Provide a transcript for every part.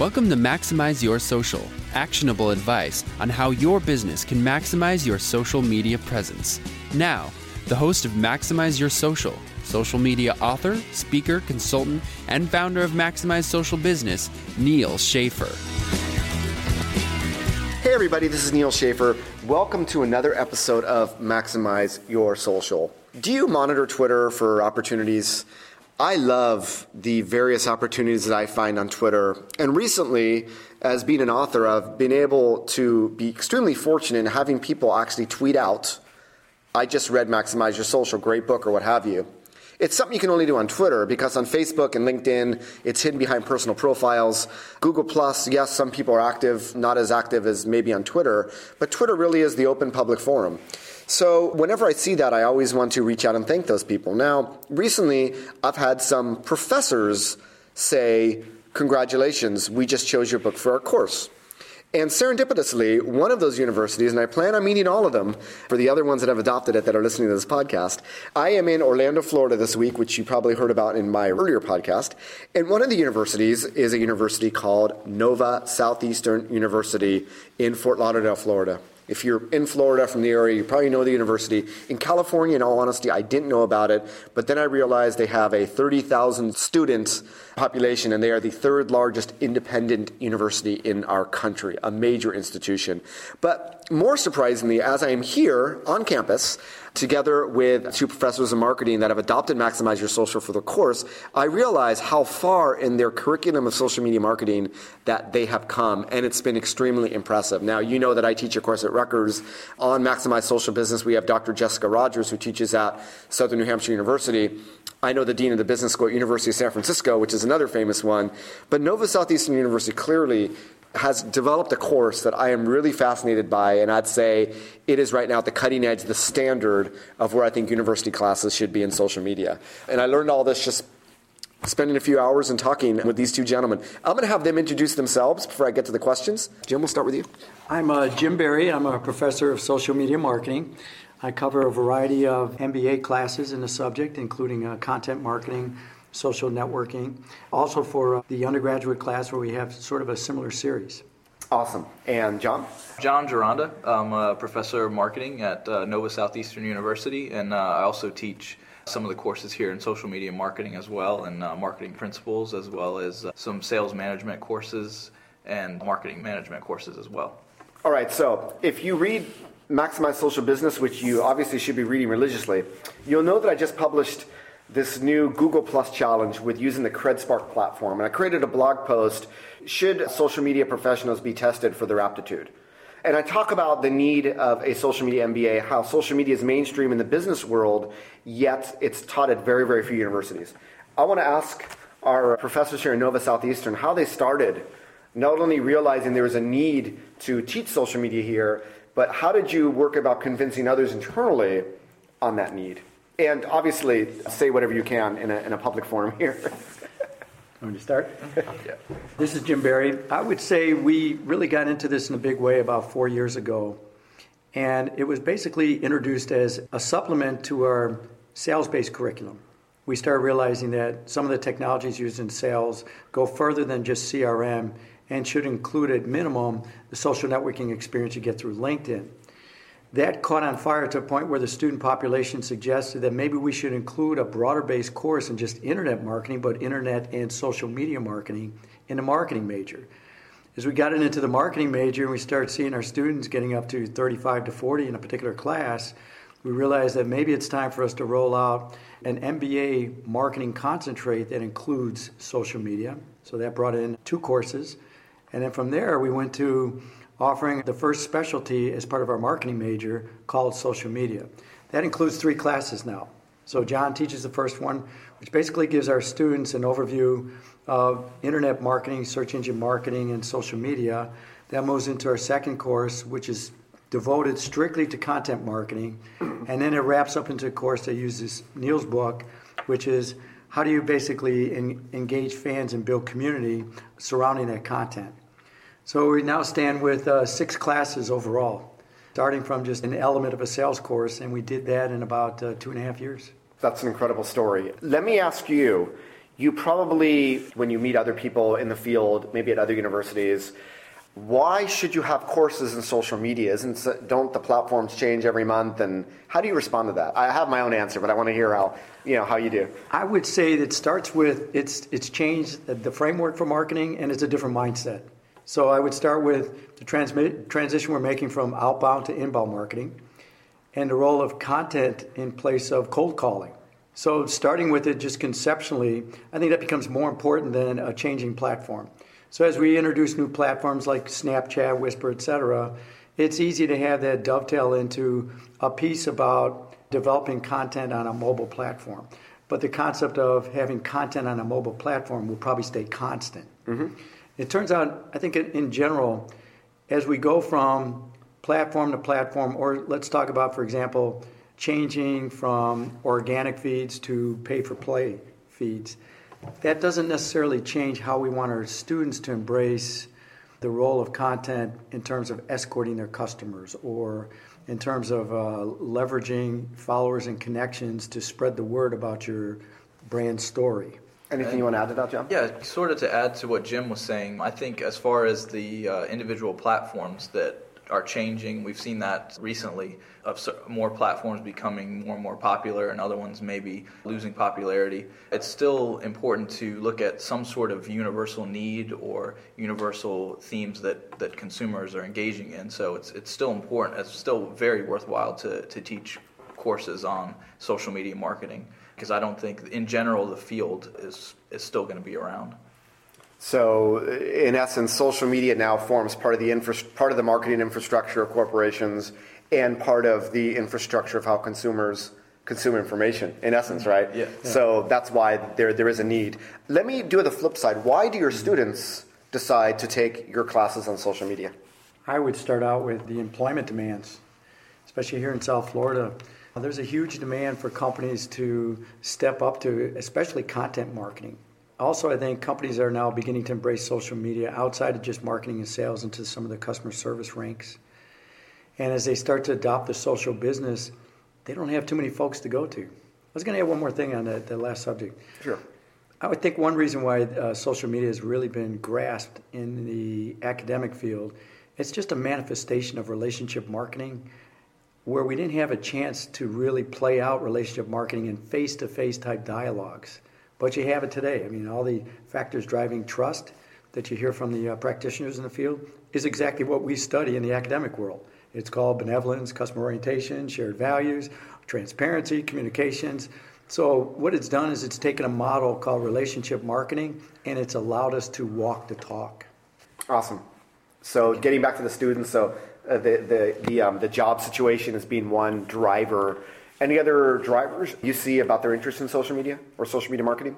Welcome to Maximize Your Social, actionable advice on how your business can maximize your social media presence. Now, the host of Maximize Your Social, social media author, speaker, consultant, and founder of Maximize Social Business, Neal Schaffer. Hey, everybody, this is Neal Schaffer. Welcome to another episode of Maximize Your Social. Do you monitor Twitter for opportunities? I love the various opportunities that I find on Twitter. And recently, as being an author, I've been able to be extremely fortunate in having people actually tweet out, I just read Maximize Your Social, great book, or what have you. It's something you can only do on Twitter because on Facebook and LinkedIn, it's hidden behind personal profiles. Google Plus, yes, some people are active, not as active as maybe on Twitter, but Twitter really is the open public forum. So whenever I see that, I always want to reach out and thank those people. Now, recently, I've had some professors say, Congratulations, we just chose your book for our course. And serendipitously, one of those universities, and I plan on meeting all of them for the other ones that have adopted it that are listening to this podcast, I am in Orlando, Florida this week, which you probably heard about in my earlier podcast. And one of the universities is a university called Nova Southeastern University in Fort Lauderdale, Florida. If you're in Florida from the area, you probably know the university. In California, in all honesty, I didn't know about it, but then I realized they have a 30,000 students population and they are the third largest independent university in our country, a major institution. But more surprisingly, as I am here on campus, together with two professors of marketing that have adopted Maximize Your Social for the course, I realize how far in their curriculum of social media marketing that they have come, and it's been extremely impressive. Now, you know that I teach a course at Rutgers on Maximize Social Business. We have Dr. Jessica Rogers, who teaches at Southern New Hampshire University. I know the dean of the business school at University of San Francisco, which is another famous one. But Nova Southeastern University clearly has developed a course that I am really fascinated by, and I'd say it is right now at the cutting edge, the standard of where I think university classes should be in social media. And I learned all this just spending a few hours and talking with these two gentlemen. I'm going to have them introduce themselves before I get to the questions. Jim, we'll start with you. I'm uh, Jim Barry. I'm a professor of social media marketing. I cover a variety of MBA classes in the subject, including uh, content marketing, social networking. Also for uh, the undergraduate class where we have sort of a similar series. Awesome. And John? John Gironda. I'm a professor of marketing at uh, Nova Southeastern University, and uh, I also teach some of the courses here in social media marketing as well, and uh, marketing principles, as well as uh, some sales management courses and marketing management courses as well. All right, so if you read Maximize Social Business, which you obviously should be reading religiously, you'll know that I just published this new Google Plus challenge with using the CredSpark platform. And I created a blog post Should social media professionals be tested for their aptitude? And I talk about the need of a social media MBA, how social media is mainstream in the business world, yet it's taught at very, very few universities. I want to ask our professors here in Nova Southeastern how they started not only realizing there was a need to teach social media here, but how did you work about convincing others internally on that need? And obviously, say whatever you can in a, in a public forum here. Want to start? yeah. This is Jim Barry. I would say we really got into this in a big way about four years ago. And it was basically introduced as a supplement to our sales based curriculum. We started realizing that some of the technologies used in sales go further than just CRM and should include at minimum the social networking experience you get through LinkedIn. That caught on fire to a point where the student population suggested that maybe we should include a broader based course in just internet marketing, but internet and social media marketing in the marketing major. As we got into the marketing major and we started seeing our students getting up to 35 to 40 in a particular class, we realized that maybe it's time for us to roll out an MBA marketing concentrate that includes social media. So that brought in two courses. And then from there, we went to offering the first specialty as part of our marketing major called social media. That includes three classes now. So John teaches the first one, which basically gives our students an overview of internet marketing, search engine marketing, and social media. That moves into our second course, which is devoted strictly to content marketing. And then it wraps up into a course that uses Neal's book, which is how do you basically en- engage fans and build community surrounding that content. So we now stand with uh, six classes overall, starting from just an element of a sales course, and we did that in about uh, two and a half years. That's an incredible story. Let me ask you you probably, when you meet other people in the field, maybe at other universities, why should you have courses in social media? Isn't don't the platforms change every month? And how do you respond to that? I have my own answer, but I want to hear how you know how you do. I would say that starts with it's it's changed the framework for marketing, and it's a different mindset. So I would start with the transition we're making from outbound to inbound marketing, and the role of content in place of cold calling. So starting with it just conceptually, I think that becomes more important than a changing platform. So as we introduce new platforms like Snapchat, Whisper, etc., it's easy to have that dovetail into a piece about developing content on a mobile platform. But the concept of having content on a mobile platform will probably stay constant. Mm-hmm. It turns out, I think in general, as we go from platform to platform, or let's talk about, for example, changing from organic feeds to pay for play feeds that doesn't necessarily change how we want our students to embrace the role of content in terms of escorting their customers or in terms of uh, leveraging followers and connections to spread the word about your brand story. Anything you want to add to that, John? Yeah, sort of to add to what Jim was saying, I think as far as the uh, individual platforms that are changing. We've seen that recently of more platforms becoming more and more popular and other ones maybe losing popularity. It's still important to look at some sort of universal need or universal themes that, that consumers are engaging in. So it's, it's still important, it's still very worthwhile to, to teach courses on social media marketing because I don't think in general the field is, is still going to be around. So, in essence, social media now forms part of the infra- part of the marketing infrastructure of corporations and part of the infrastructure of how consumers consume information. In essence, right? Yeah. So that's why there there is a need. Let me do the flip side. Why do your students decide to take your classes on social media? I would start out with the employment demands, especially here in South Florida. There's a huge demand for companies to step up to, especially content marketing also, I think companies are now beginning to embrace social media outside of just marketing and sales into some of the customer service ranks. And as they start to adopt the social business, they don't have too many folks to go to. I was going to add one more thing on the, the last subject. Sure. I would think one reason why uh, social media has really been grasped in the academic field, it's just a manifestation of relationship marketing where we didn't have a chance to really play out relationship marketing in face to face type dialogues. But you have it today. I mean, all the factors driving trust that you hear from the uh, practitioners in the field is exactly what we study in the academic world. It's called benevolence, customer orientation, shared values, transparency, communications. So, what it's done is it's taken a model called relationship marketing and it's allowed us to walk the talk. Awesome. So, getting back to the students, so uh, the, the, the, um, the job situation has being one driver any other drivers you see about their interest in social media or social media marketing?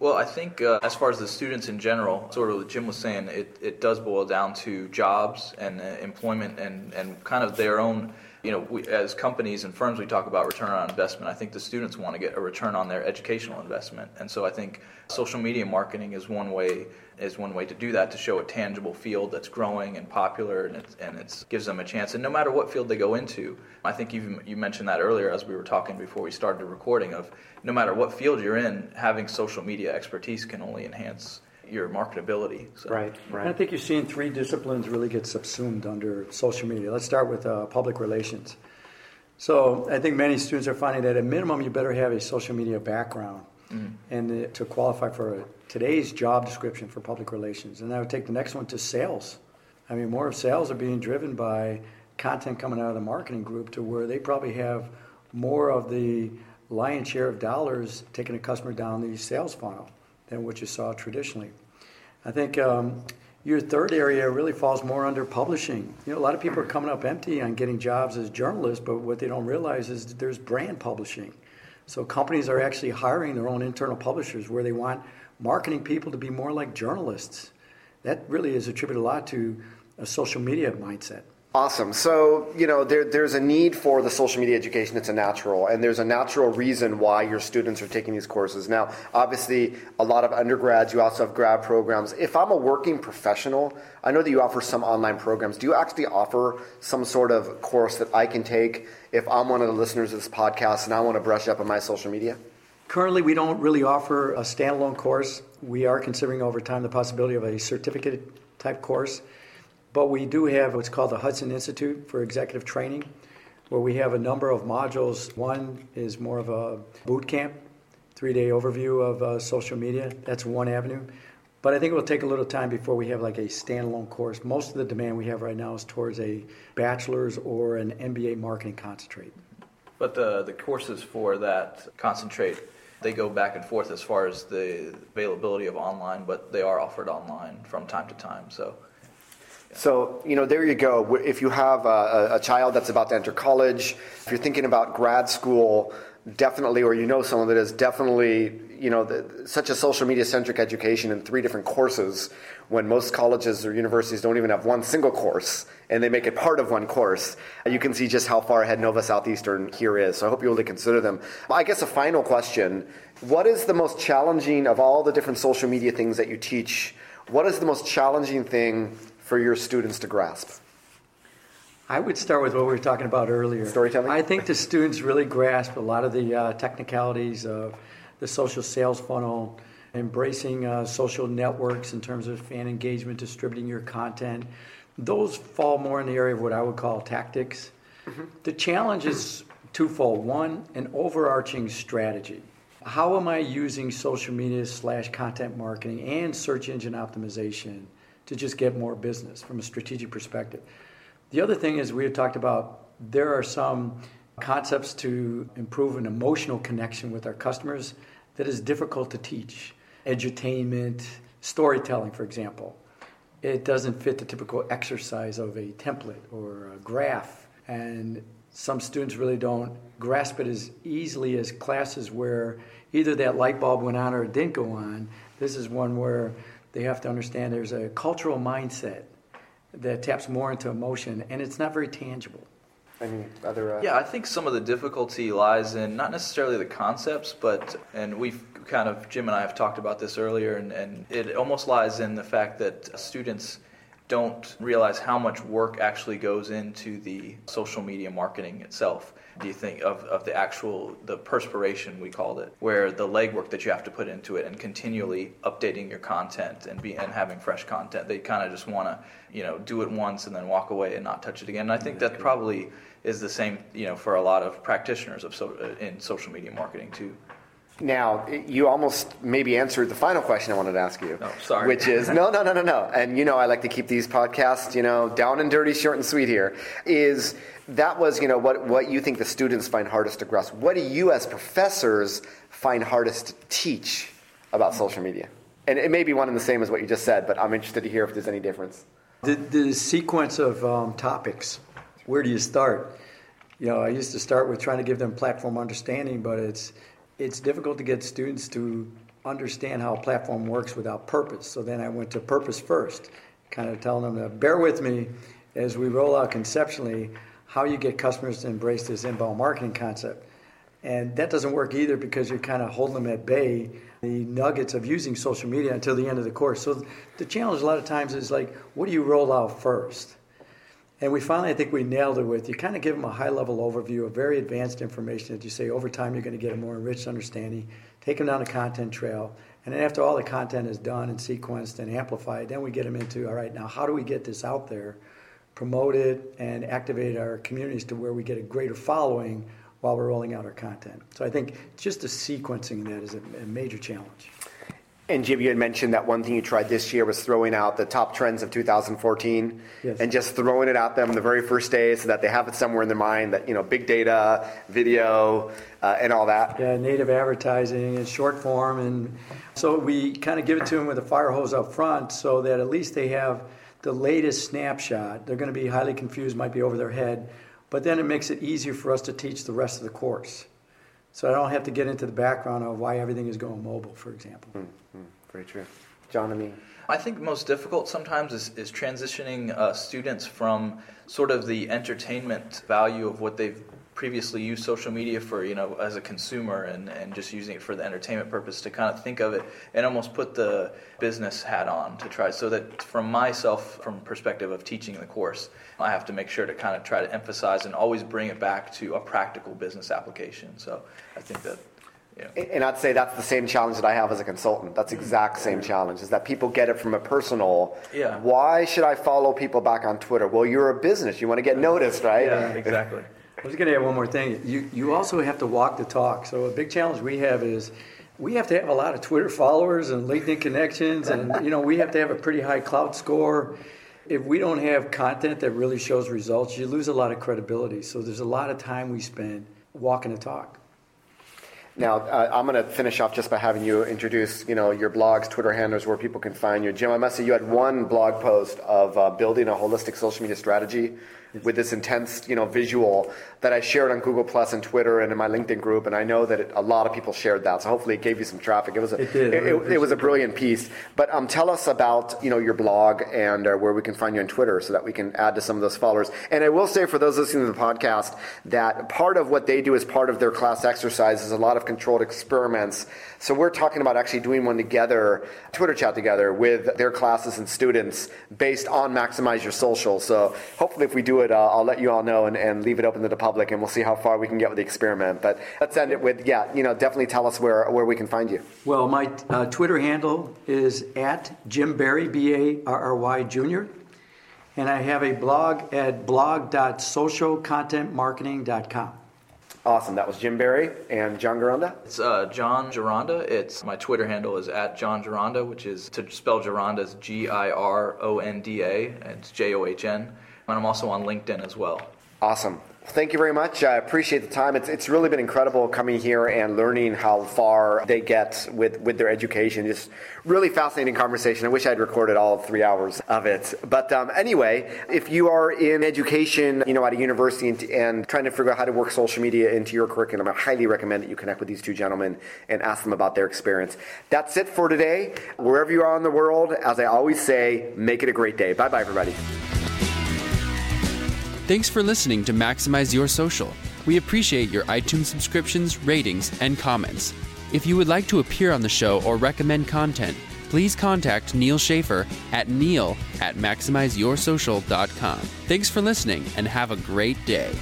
Well, I think uh, as far as the students in general, sort of what Jim was saying, it, it does boil down to jobs and uh, employment and, and kind of their own you know, we, as companies and firms, we talk about return on investment. I think the students want to get a return on their educational investment, and so I think social media marketing is one way is one way to do that to show a tangible field that's growing and popular, and it and it's gives them a chance. And no matter what field they go into, I think you you mentioned that earlier as we were talking before we started the recording of no matter what field you're in, having social media expertise can only enhance your marketability. So. Right, right. And I think you're seeing three disciplines really get subsumed under social media. Let's start with uh, public relations. So I think many students are finding that at minimum you better have a social media background mm-hmm. and uh, to qualify for today's job description for public relations. And I would take the next one to sales. I mean, more of sales are being driven by content coming out of the marketing group to where they probably have more of the lion's share of dollars taking a customer down the sales funnel than what you saw traditionally. I think um, your third area really falls more under publishing. You know, a lot of people are coming up empty on getting jobs as journalists, but what they don't realize is that there's brand publishing. So companies are actually hiring their own internal publishers where they want marketing people to be more like journalists. That really is attributed a lot to a social media mindset. Awesome. So, you know, there, there's a need for the social media education. It's a natural, and there's a natural reason why your students are taking these courses. Now, obviously, a lot of undergrads, you also have grad programs. If I'm a working professional, I know that you offer some online programs. Do you actually offer some sort of course that I can take if I'm one of the listeners of this podcast and I want to brush up on my social media? Currently, we don't really offer a standalone course. We are considering over time the possibility of a certificate type course, but we do have what's called the Hudson Institute for Executive Training, where we have a number of modules. One is more of a boot camp, three day overview of uh, social media. That's one avenue. But I think it will take a little time before we have like a standalone course. Most of the demand we have right now is towards a bachelor's or an MBA marketing concentrate. But the, the courses for that concentrate, they go back and forth as far as the availability of online, but they are offered online from time to time. So So, you know, there you go. If you have a, a, child that's about to enter college, if you're thinking about grad school, definitely, or you know someone that is definitely, you know, the, such a social media centric education in three different courses when most colleges or universities don't even have one single course and they make it part of one course. Uh, you can see just how far ahead Nova Southeastern here is. So I hope you'll consider them. I guess a final question What is the most challenging of all the different social media things that you teach? What is the most challenging thing for your students to grasp? I would start with what we were talking about earlier. Storytelling? I think the students really grasp a lot of the uh, technicalities of the social sales funnel, embracing uh, social networks in terms of fan engagement, distributing your content. Those fall more in the area of what I would call tactics. Mm-hmm. The challenge is twofold. One, an overarching strategy. How am I using social media slash content marketing and search engine optimization to just get more business from a strategic perspective? The other thing is, we have talked about there are some concepts to improve an emotional connection with our customers that is difficult to teach. Edutainment, storytelling, for example. It doesn't fit the typical exercise of a template or a graph. And some students really don't grasp it as easily as classes where either that light bulb went on or it didn't go on. This is one where they have to understand there's a cultural mindset that taps more into emotion, and it's not very tangible. Any other? Uh... Yeah, I think some of the difficulty lies in not necessarily the concepts, but and we've kind of Jim and I have talked about this earlier, and, and it almost lies in the fact that students don't realize how much work actually goes into the social media marketing itself do you think of, of the actual the perspiration we called it where the legwork that you have to put into it and continually updating your content and be and having fresh content they kind of just want to you know do it once and then walk away and not touch it again? And i think that probably is the same you know for a lot of practitioners of so, in social media marketing too now, you almost maybe answered the final question I wanted to ask you. Oh, sorry. Which is no, no, no, no, no. And you know, I like to keep these podcasts, you know, down and dirty, short and sweet. Here is that was, you know, what what you think the students find hardest to grasp. What do you, as professors, find hardest to teach about social media? And it may be one and the same as what you just said, but I'm interested to hear if there's any difference. The, the sequence of um, topics. Where do you start? You know, I used to start with trying to give them platform understanding, but it's it's difficult to get students to understand how a platform works without purpose. So then I went to purpose first, kind of telling them to bear with me as we roll out conceptually how you get customers to embrace this inbound marketing concept. And that doesn't work either because you're kind of holding them at bay, the nuggets of using social media until the end of the course. So the challenge a lot of times is like, what do you roll out first? And we finally, I think we nailed it with you kind of give them a high level overview of very advanced information that you say over time you're going to get a more enriched understanding, take them down a content trail. And then after all the content is done and sequenced and amplified, then we get them into all right, now how do we get this out there, promote it, and activate our communities to where we get a greater following while we're rolling out our content. So I think just the sequencing of that is a, a major challenge. And Jim, you had mentioned that one thing you tried this year was throwing out the top trends of 2014 yes. and just throwing it at them the very first day so that they have it somewhere in their mind that, you know, big data, video, uh, and all that. Yeah, native advertising and short form. And so we kind of give it to them with a fire hose up front so that at least they have the latest snapshot. They're going to be highly confused, might be over their head, but then it makes it easier for us to teach the rest of the course. So I don't have to get into the background of why everything is going mobile, for example. Mm-hmm. Very true. John, I mean, I think most difficult sometimes is, is transitioning uh, students from sort of the entertainment value of what they've previously used social media for, you know, as a consumer and, and just using it for the entertainment purpose to kind of think of it and almost put the business hat on to try so that from myself, from perspective of teaching the course, I have to make sure to kind of try to emphasize and always bring it back to a practical business application. So I think that Yeah. And I'd say that's the same challenge that I have as a consultant. That's exact same challenge is that people get it from a personal. Yeah. Why should I follow people back on Twitter? Well, you're a business. You want to get noticed, right? Yeah, exactly. I was going to add one more thing. You, you also have to walk the talk. So a big challenge we have is we have to have a lot of Twitter followers and LinkedIn connections, and you know we have to have a pretty high Klout score. If we don't have content that really shows results, you lose a lot of credibility. So there's a lot of time we spend walking the talk. Now, uh, I'm going to finish off just by having you introduce, you know, your blogs, Twitter handles, where people can find you. Jim, I must say you had one blog post of uh, building a holistic social media strategy with this intense, you know, visual that I shared on Google Plus and Twitter and in my LinkedIn group, and I know that it, a lot of people shared that. So hopefully, it gave you some traffic. It was a, It did. It, it- it was a brilliant piece. But um, tell us about, you know, your blog and uh, where we can find you on Twitter, so that we can add to some of those followers. And I will say for those listening to the podcast that part of what they do as part of their class exercise is a lot of controlled experiments. So we're talking about actually doing one together, Twitter chat together with their classes and students based on maximize your social. So hopefully, if we do it, uh, I'll let you all know and, and leave it open to the public, and we'll see how far we can get with the experiment. But let's end it with, yeah, you know, definitely tell us where where we can find you. Well, my uh, Twitter handle is at Jim Barry, B A R R Y Jr. And I have a blog at blog.socialcontentmarketing.com. Awesome. That was Jim Barry and John Garanda. It's uh, John Gironda. It's my Twitter handle is at John Gironda, which is to spell Gironda is G I R O N D A. and It's J O H N. And I'm also on LinkedIn as well. Awesome. Thank you very much. I appreciate the time. It's, it's really been incredible coming here and learning how far they get with, with their education. Just really fascinating conversation. I wish I'd recorded all three hours of it. But um, anyway, if you are in education, you know, at a university and, and trying to figure out how to work social media into your curriculum, I highly recommend that you connect with these two gentlemen and ask them about their experience. That's it for today. Wherever you are in the world, as I always say, make it a great day. Bye bye, everybody. Thanks for listening to Maximize Your Social. We appreciate your iTunes subscriptions, ratings, and comments. If you would like to appear on the show or recommend content, please contact Neal Schaffer at neal at maximizeyoursocial.com. Thanks for listening and have a great day.